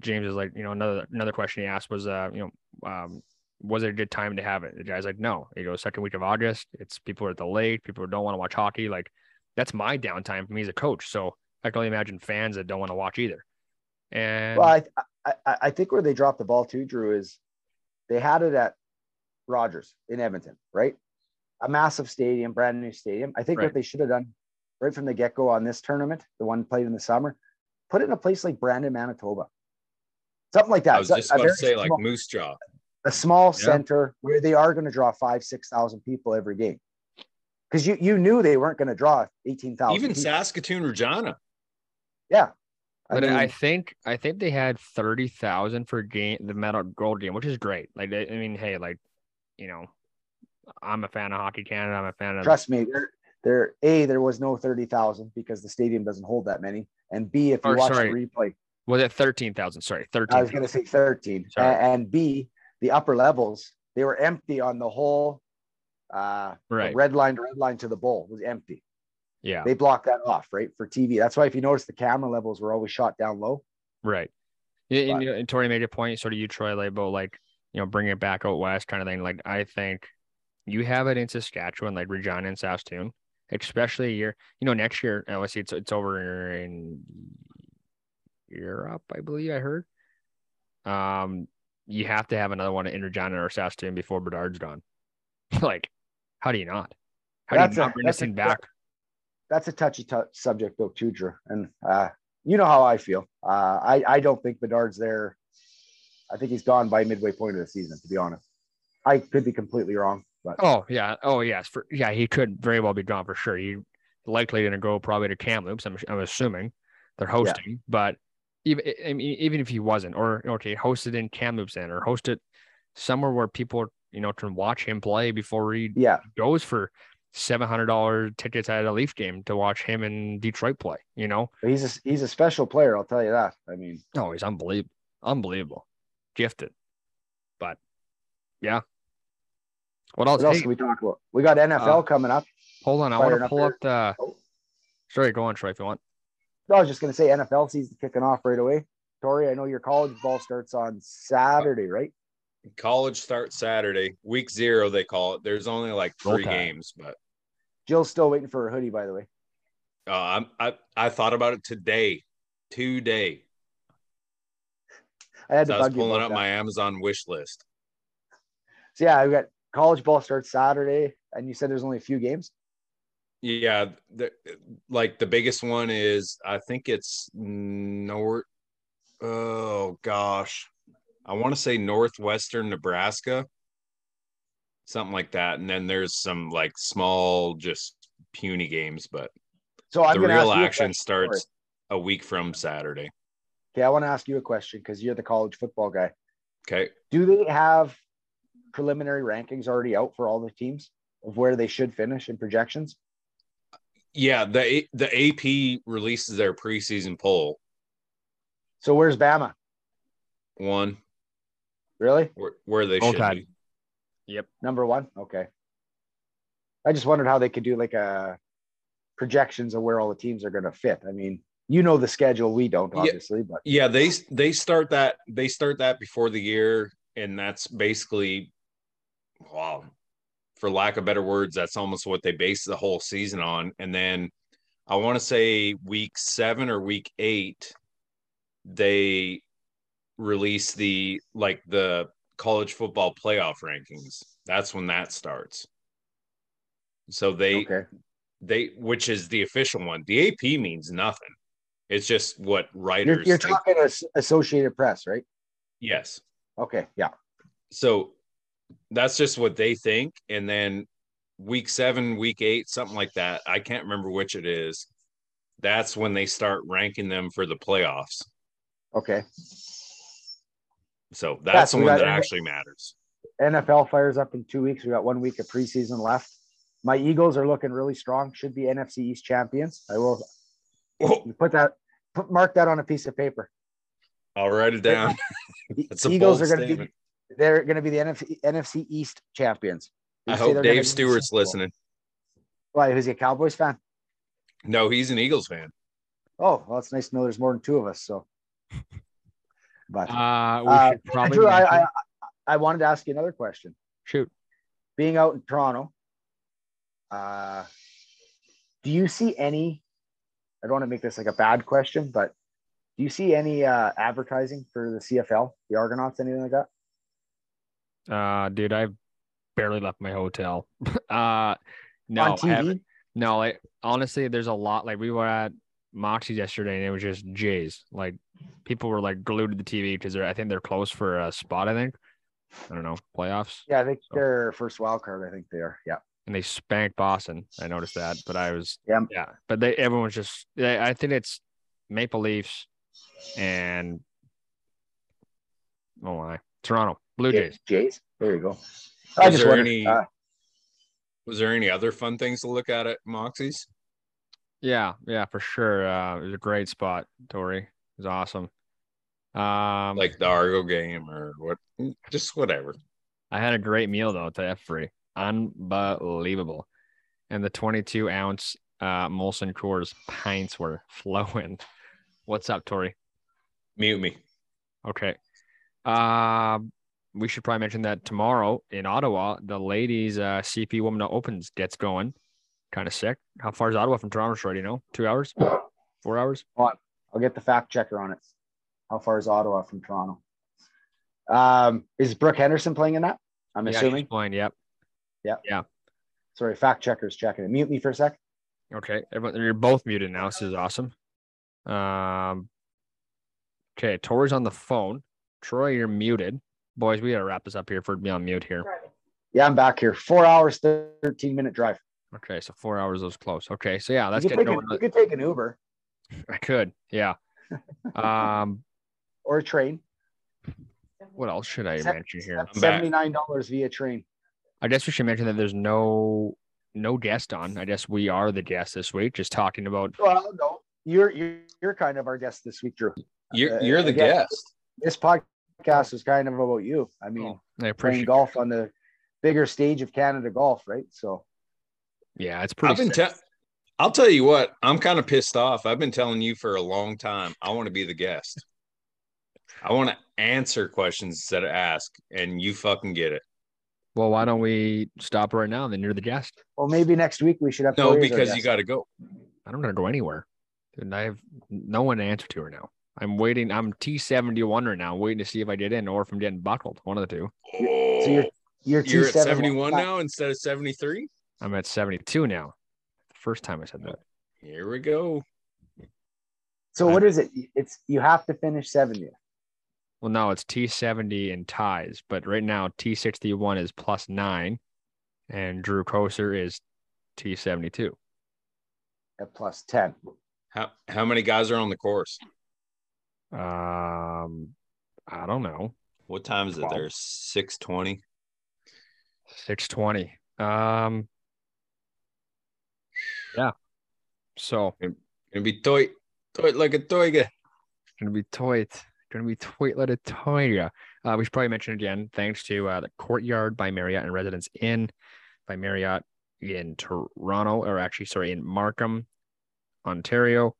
James is like, you know, another another question he asked was, uh, you know, um, was it a good time to have it? The guy's like, no. He goes, second week of August. It's people are at the lake. People don't want to watch hockey. Like, that's my downtime for me as a coach. So I can only imagine fans that don't want to watch either. And Well, I, I I- I think where they dropped the ball too, Drew, is they had it at Rogers in Edmonton, right? A massive stadium, brand new stadium. I think Right. what they should have done right from the get go on this tournament, the one played in the summer, put it in a place like Brandon, Manitoba, something like that. I was just about to very say like small- Moose Jaw. A small Yeah. center where they are going to draw five, six thousand people every game. Because you you knew they weren't going to draw eighteen thousand. Even Saskatoon Regina. Yeah. I But mean, I think I think they had thirty thousand for game the medal gold game, which is great. Like I mean, hey, like you know, I'm a fan of Hockey Canada. I'm a fan of trust me, there, there. A, there was no thirty thousand because the stadium doesn't hold that many. And B, if you Or, watch sorry, the replay, was it thirteen thousand? Sorry, thirteen. I was going to say thirteen. Sorry. And B, the upper levels, they were empty on the whole. Uh, Right. red line, to red line to the bowl was empty. Yeah, They blocked that off, right, for TV. That's why if you notice, the camera levels were always shot down low. right. Yeah, and, But- you know, and Tori made a point, sort of you, Troy, like about like you know bringing it back out west kind of thing. Like I think you have it in Saskatchewan, like Regina and Saskatoon, especially a year. You know, next year, obviously it's it's over in Europe, I believe I heard. Um, you have to have another one in Regina or Saskatoon before Bedard's done. [laughs] like, how do you not? How That's do you a- not bring this a- thing back? That's a touchy tou- subject, though, Drew. And uh, you know how I feel. Uh, I I don't think Bedard's there. I think he's gone by midway point of the season. To be honest, I could be completely wrong, but Oh yeah, oh yes, for yeah, he could very well be gone for sure. He likely going to go probably to Kamloops. I'm I'm assuming they're hosting, but even I mean, even if he wasn't, or okay, hosted in Kamloops then, or hosted somewhere where people you know can watch him play before he yeah, goes for seven hundred dollar tickets at a Leaf game to watch him in Detroit play. You know, he's a, he's a special player. I'll tell you that. I mean, oh, he's unbelievable, unbelievable, gifted. But yeah, what else? what else Hey, can we talk about? We got NFL Uh, coming up. hold on, I want to pull there? up the. Oh. Sorry, go on, Troy, if you want. I was just going to say NFL season kicking off right away. Tori, I know your college ball starts on Saturday, right? College starts Saturday, week zero, they call it. There's only like three Tide. games, but Jill's still waiting for her hoodie, by the way. uh, I'm, I I thought about it today, today. I had So to I was pulling up that. my Amazon wish list. So yeah, we got college ball starts Saturday, and you said there's only a few games. Yeah, the, like the biggest one is I think it's North. Oh gosh, I want to say northwestern Nebraska, something like that. And then there's some like small, just puny games, but So I'm the real ask you a action starts a week from Saturday. Okay, I want to ask you a question because you're the college football guy. Okay, Do they have preliminary rankings already out for all the teams of where they should finish in projections? Yeah, the the AP releases their preseason poll So where's Bama? one Really? where, where they Roll should Tide. be. Yep. Number one? Okay. I just wondered how they could do like a projections of where all the teams are going to fit. I mean, you know the schedule, we don't Yeah. obviously, but Yeah, they they start that they start that before the year, and that's basically, wow, for lack of better words, that's almost what they base the whole season on. And then I want to say week seven or week eight, they release the like the college football playoff rankings. That's when that starts. So they okay. they which is the official one. The AP means nothing. It's just what You're, writers you're talking Associated Press, right? Yes. Okay. Yeah. So that's just what they think. And then week seven, week eight, something like that. I can't remember which it is. That's when they start ranking them for the playoffs. Okay. So that's so the one that actually matters. NFL fires up in two weeks. We got one week of preseason left. My Eagles are looking really strong. Should be NFC East champions. I will Oh, you put that put mark that on a piece of paper. I'll write it down. [laughs] Eagles are going to be. They're going to be the NFC, NFC East champions. I You say hope Dave Stewart's listening. Why? Who's he a Cowboys fan? No, he's an Eagles fan. Oh, well, it's nice to know there's more than two of us. So, [laughs] but Uh, we uh, probably Drew, I, I I wanted to ask you another question. shoot. Being out in Toronto, uh, do you see any? I don't want to make this like a bad question, but do you see any uh, advertising for the CFL, the Argonauts, anything like that Uh, dude, I've barely left my hotel. [laughs] uh, no, on I haven't. TV? No, like honestly, there's a lot. Like we were at Moxie's yesterday, and it was just Jays. Like people were like glued to the TV because they're. I think they're close for a spot. I think. I don't know playoffs, Yeah, I think they're first wild card. I think they are. Yeah. and they spanked Boston. I noticed that, but I was Yeah. yeah. But they everyone was just. I I think it's Maple Leafs, and oh my, Toronto Blue Ja- Jays. Jays. There you go. I Was just there wondered. any- uh, Was there any other fun things to look at at Moxie's? Yeah, yeah, for sure. Uh, it was a great spot, Tori. It was awesome. Um, Like the Argo game or what? Just whatever. I had a great meal though to the F free. Unbelievable. And the 22 ounce uh Molson Coors pints were [laughs] flowing. What's up, Tori? Mute me. Okay. Um we should probably mention that tomorrow in Ottawa, the ladies uh CP Women Opens gets going. Kind of sick. How far is Ottawa from Toronto? Do you know? Two hours? Four hours? I'll get the fact checker on it. How far is Ottawa from Toronto? Um, is Brooke Henderson playing in that? I'm yeah, assuming. playing. Yep. Yeah. Sorry, fact checker's checking it. Mute me for a sec. Okay, everyone, you're both muted now. This is awesome. Um, okay, Tori's on the phone. Troy, you're muted. Boys, we gotta wrap this up here for me on mute here. Yeah, I'm back here. Four hours, 13 minute drive. Okay, so four hours was close. Okay, so yeah, let's you, get could take going. a, you could take an Uber [laughs] I could, yeah. [laughs] Um, or a train. what else should I Seven- mention here? $79 via train. I guess we should mention that there's no no guest on. I guess we are the guest this week, just talking about. Well, no, you're you're, you're kind of our guest this week, Drew. You're Uh, you're the guest. This podcast is kind of about you. I mean, Oh, I playing golf on the bigger stage of Canada golf, right? So Yeah, it's pretty. I've been te- I'll tell you what, I'm kind of pissed off. I've been telling you for a long time. I want to be the guest. I want to answer questions instead of ask, and you fucking get it. well, why don't we stop right now? Then you're the guest. well, maybe next week we should have No, Tori as our because you got to go. I don't gonna go anywhere. Dude, I have no one to answer to right now. I'm waiting. I'm T seventy one right now, waiting to see if I get in or if I'm getting buckled. One of the two. So you're you're, You're at 71 now instead of 73. I'm at seventy two now. The first time I said that. Here we go. So what is it? It's you have to finish 70. Well, no, it's T seventy in ties, but right now T sixty one is plus nine, and Drew Koser is T seventy two. at plus 10. How how many guys are on the course? Um, I don't know, What time is it Twelve. there? 620. six twenty. Um, yeah. So Gonna be toy, toy like a toy guy. gonna be toit. Gonna be toit let it toy. Uh, we should probably mention again, thanks to uh, the Courtyard by Marriott and Residence Inn by Marriott in Toronto, or actually, sorry, in Markham, Ontario.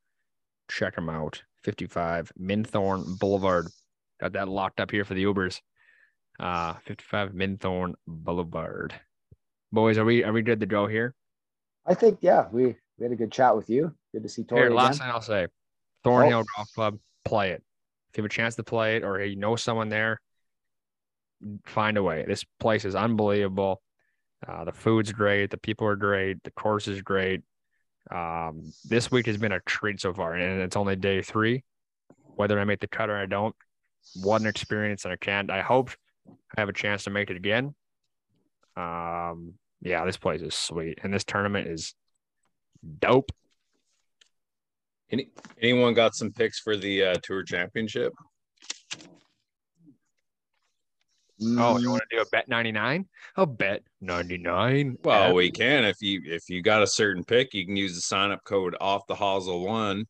Check them out. 55 Minthorn Boulevard. Got that locked up here for the Ubers. Uh, 55 Minthorn Boulevard. Boys, are we are we good to go here? I think yeah, we, we had a good chat with you. Good to see Tori Here, again. last thing I'll say, Thornhill Oh. Golf Club, play it. If you have a chance to play it, or you know someone there, find a way. This place is unbelievable. Uh, the food's great, the people are great, the course is great. Um, this week has been a treat so far, and it's only day three. Whether I make the cut or I don't, what an experience, and I can't. I hope I have a chance to make it again. Um, yeah, this place is sweet, and this tournament is dope. Any anyone got some picks for the uh, tour championship? Oh, you Mm, want to do a bet 99? A bet 99. Well, we can if you if you got a certain pick, you can use the sign up code off the hosel one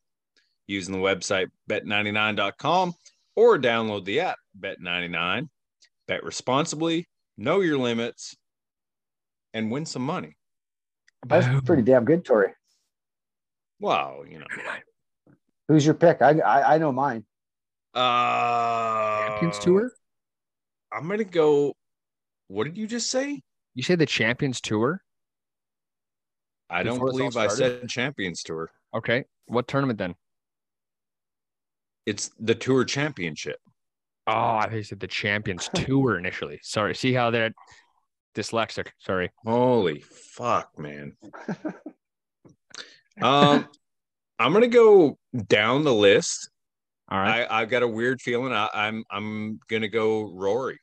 using the website bet99.com or download the app bet99. Bet responsibly, know your limits, and win some money. That's boom. pretty damn good, Tori. Wow, you know. Who's your pick? I I, I know mine. Uh Champions Tour? I'm gonna go. What did you just say? You say the Champions Tour? I don't Before this all believe I said Champions Tour. Okay. What tournament then? It's the Tour Championship. Oh, I think you said the Champions [laughs] Tour initially. Sorry. See how they're dyslexic. Sorry. Holy fuck, man. [laughs] um, I'm gonna go down the list. All right. I, I've got a weird feeling. I, I'm I'm gonna go Rory.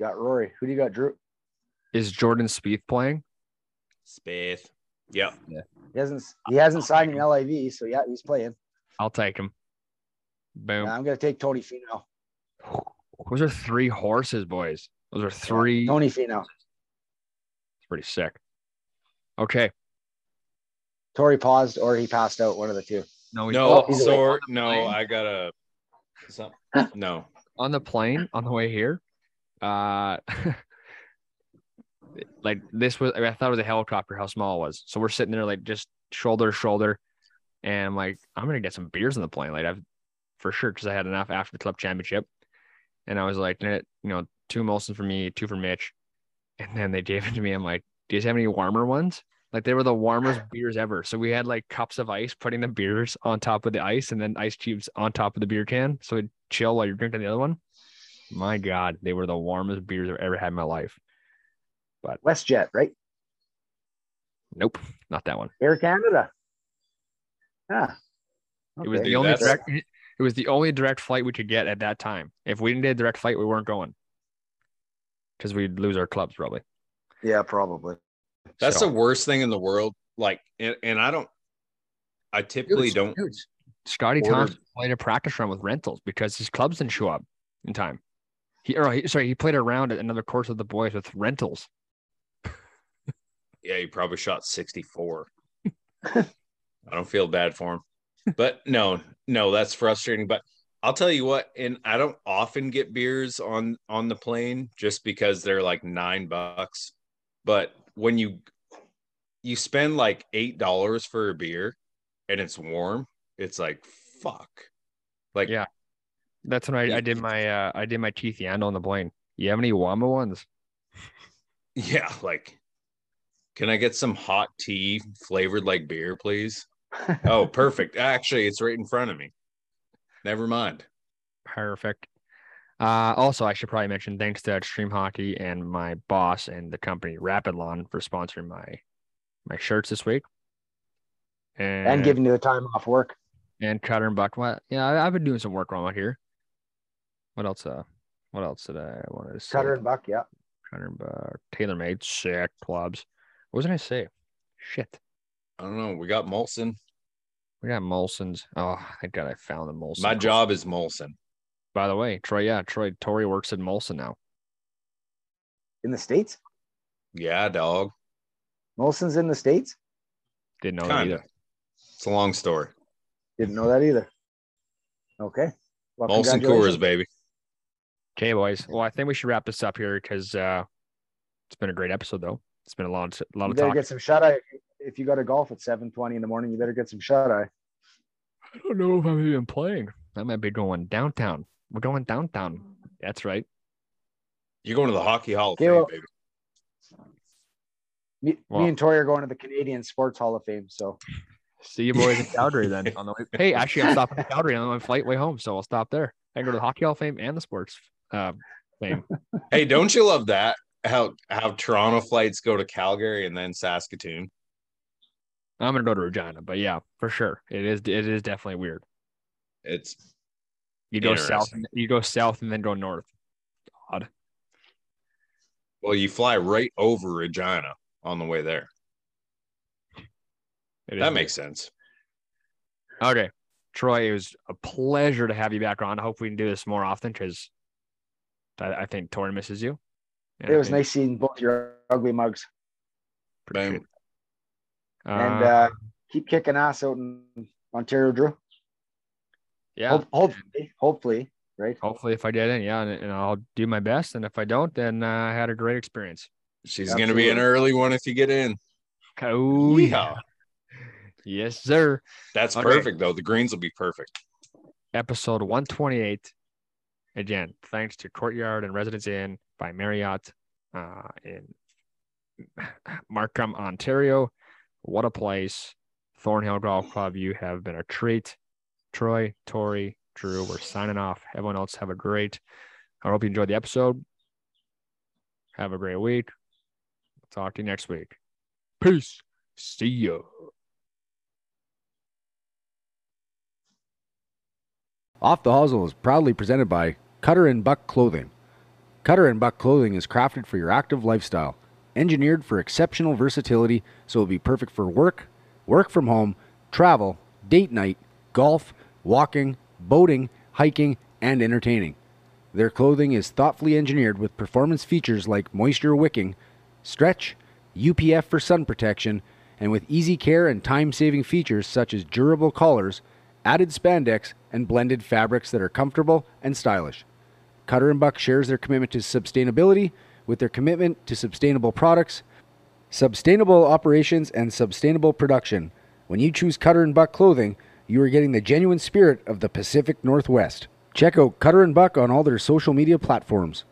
He's got Rory. Who do you got, Drew? Is Jordan Spieth playing? Spath. Yeah. He hasn't he hasn't signed an LIV, so yeah, he's playing. I'll take him. Boom. I'm gonna take Tony Finau. Those are three horses, boys. Those are three. Tony Finau. It's pretty sick. Okay. Tori paused or he passed out. One of the two. No, we- No, Oh, he's so no. I gotta. some- No, on the plane on the way here, uh, [laughs] like this was, I thought it was a helicopter, how small it was. So we're sitting there like just shoulder to shoulder. And I'm like, I'm going to get some beers on the plane. Like I've for sure. Cause I had enough after the club championship. And I was like, "Eh, you know, two Molson for me, two for Mitch. And then they gave it to me. I'm like, do you guys have any warmer ones? Like they were the warmest [laughs] beers ever. So we had like cups of ice, putting the beers on top of the ice and then ice cubes on top of the beer can. So it'd chill while you're drinking the other one. My God, they were the warmest beers I've ever had in my life. But WestJet, right? Nope, not that one. Air Canada. Ah. It was the only that's- direct. It was the only direct flight we could get at that time. If we didn't get a direct flight, we weren't going because we'd lose our clubs probably. Yeah, probably. that's So- the worst thing in the world. Like, and, and I don't. I typically Dude, don't. Scotty order- Thompson played a practice round with rentals because his clubs didn't show up in time. He or he, sorry, he played around at another course with the boys with rentals. Yeah, he probably shot 64. [laughs] I don't feel bad for him. But no, no, that's frustrating. But I'll tell you what, and I don't often get beers on on the plane just because they're like nine bucks. But when you you spend like eight dollars for a beer and it's warm, it's like fuck. Like Yeah. That's when I, I did my uh, I did my teeth yandle on the plane. You have any Wama ones? [laughs] yeah, like can I get some hot tea flavored like beer, please? Oh, [laughs] perfect. Actually, it's right in front of me. Never mind. Perfect. Uh, also, I should probably mention thanks to Extreme Hockey and my boss and the company Rapid Lawn for sponsoring my my shirts this week. And and giving you the time off work. and Cutter and Buck. What? Yeah, I, I've been doing some work around here. What else? Uh, what else did I want to say? Cutter and Buck, yeah. Cutter and Buck. TaylorMade sick clubs. What was I gonna say? Shit. I don't know. We got Molson. We got Molson's. Oh, thank God I found the Molson. My job is Molson. By the way, Troy. Yeah, Troy. Tori works at Molson now. In the States? Yeah, dog. Molson's in the States? Didn't know that Kinda. either. It's a long story. Didn't know that either. Okay. Well, Molson congratulations. Coors, baby. Okay, boys. Well, I think we should wrap this up here because uh, it's been a great episode, though. It's been a lot, a lot You of better talk. get some shut eye. If you go to golf at 720 in the morning, you better get some shut eye. I don't know if I'm even playing. I might be going downtown. We're going downtown. That's right. You're going to the Hockey Hall of Okay, Fame, well- baby. Me, Well- me and Tori are going to the Canadian Sports Hall of Fame. So See you boys in Calgary then. On the way. Hey, actually, I'm stopping in Calgary on my flight way home, so I'll stop there. I go to the Hockey Hall of Fame and the Sports uh, Fame. [laughs] Hey, don't you love that? How how Toronto flights go to Calgary and then Saskatoon? I'm gonna go to Regina, but yeah, for sure, it is. It is definitely weird. It's You go south, you go south, and then go north. Odd. well, you fly right over Regina on the way there. That weird. makes sense. Okay. Troy, it was a pleasure to have you back on. I hope we can do this more often because I, I think Tori misses you. And it was nice seeing both your ugly mugs. appreciate Boom. And Uh, uh, keep kicking ass out in Ontario, Drew. yeah, Hope, hopefully, hopefully, right? hopefully if I get in, yeah, and, and I'll do my best. And if I don't, then uh, I had a great experience. She's going to be an early one if you get in. Oh Yeehaw. yes, sir. That's Okay. perfect, though. The greens will be perfect. Episode 128. Again, thanks to Courtyard and Residence Inn by Marriott uh, in [laughs] Markham, Ontario. What a place. Thornhill Golf Club, you have been a treat. Troy, Tori, Drew, we're signing off. Everyone else, have a great. I hope you enjoyed the episode. Have a great week. Talk to you next week. Peace. See ya. Off the Hosel is proudly presented by Cutter and Buck Clothing. Cutter and Buck Clothing is crafted for your active lifestyle, engineered for exceptional versatility, so it'll be perfect for work, work from home, travel, date night, golf, walking, boating, hiking, and entertaining. Their clothing is thoughtfully engineered with performance features like moisture wicking, stretch, UPF for sun protection, and with easy care and time saving features such as durable collars, added spandex, and blended fabrics that are comfortable and stylish. Cutter and Buck shares their commitment to sustainability with their commitment to sustainable products, sustainable operations, and sustainable production. When you choose Cutter and Buck clothing, you are getting the genuine spirit of the Pacific Northwest. Check out Cutter and Buck on all their social media platforms.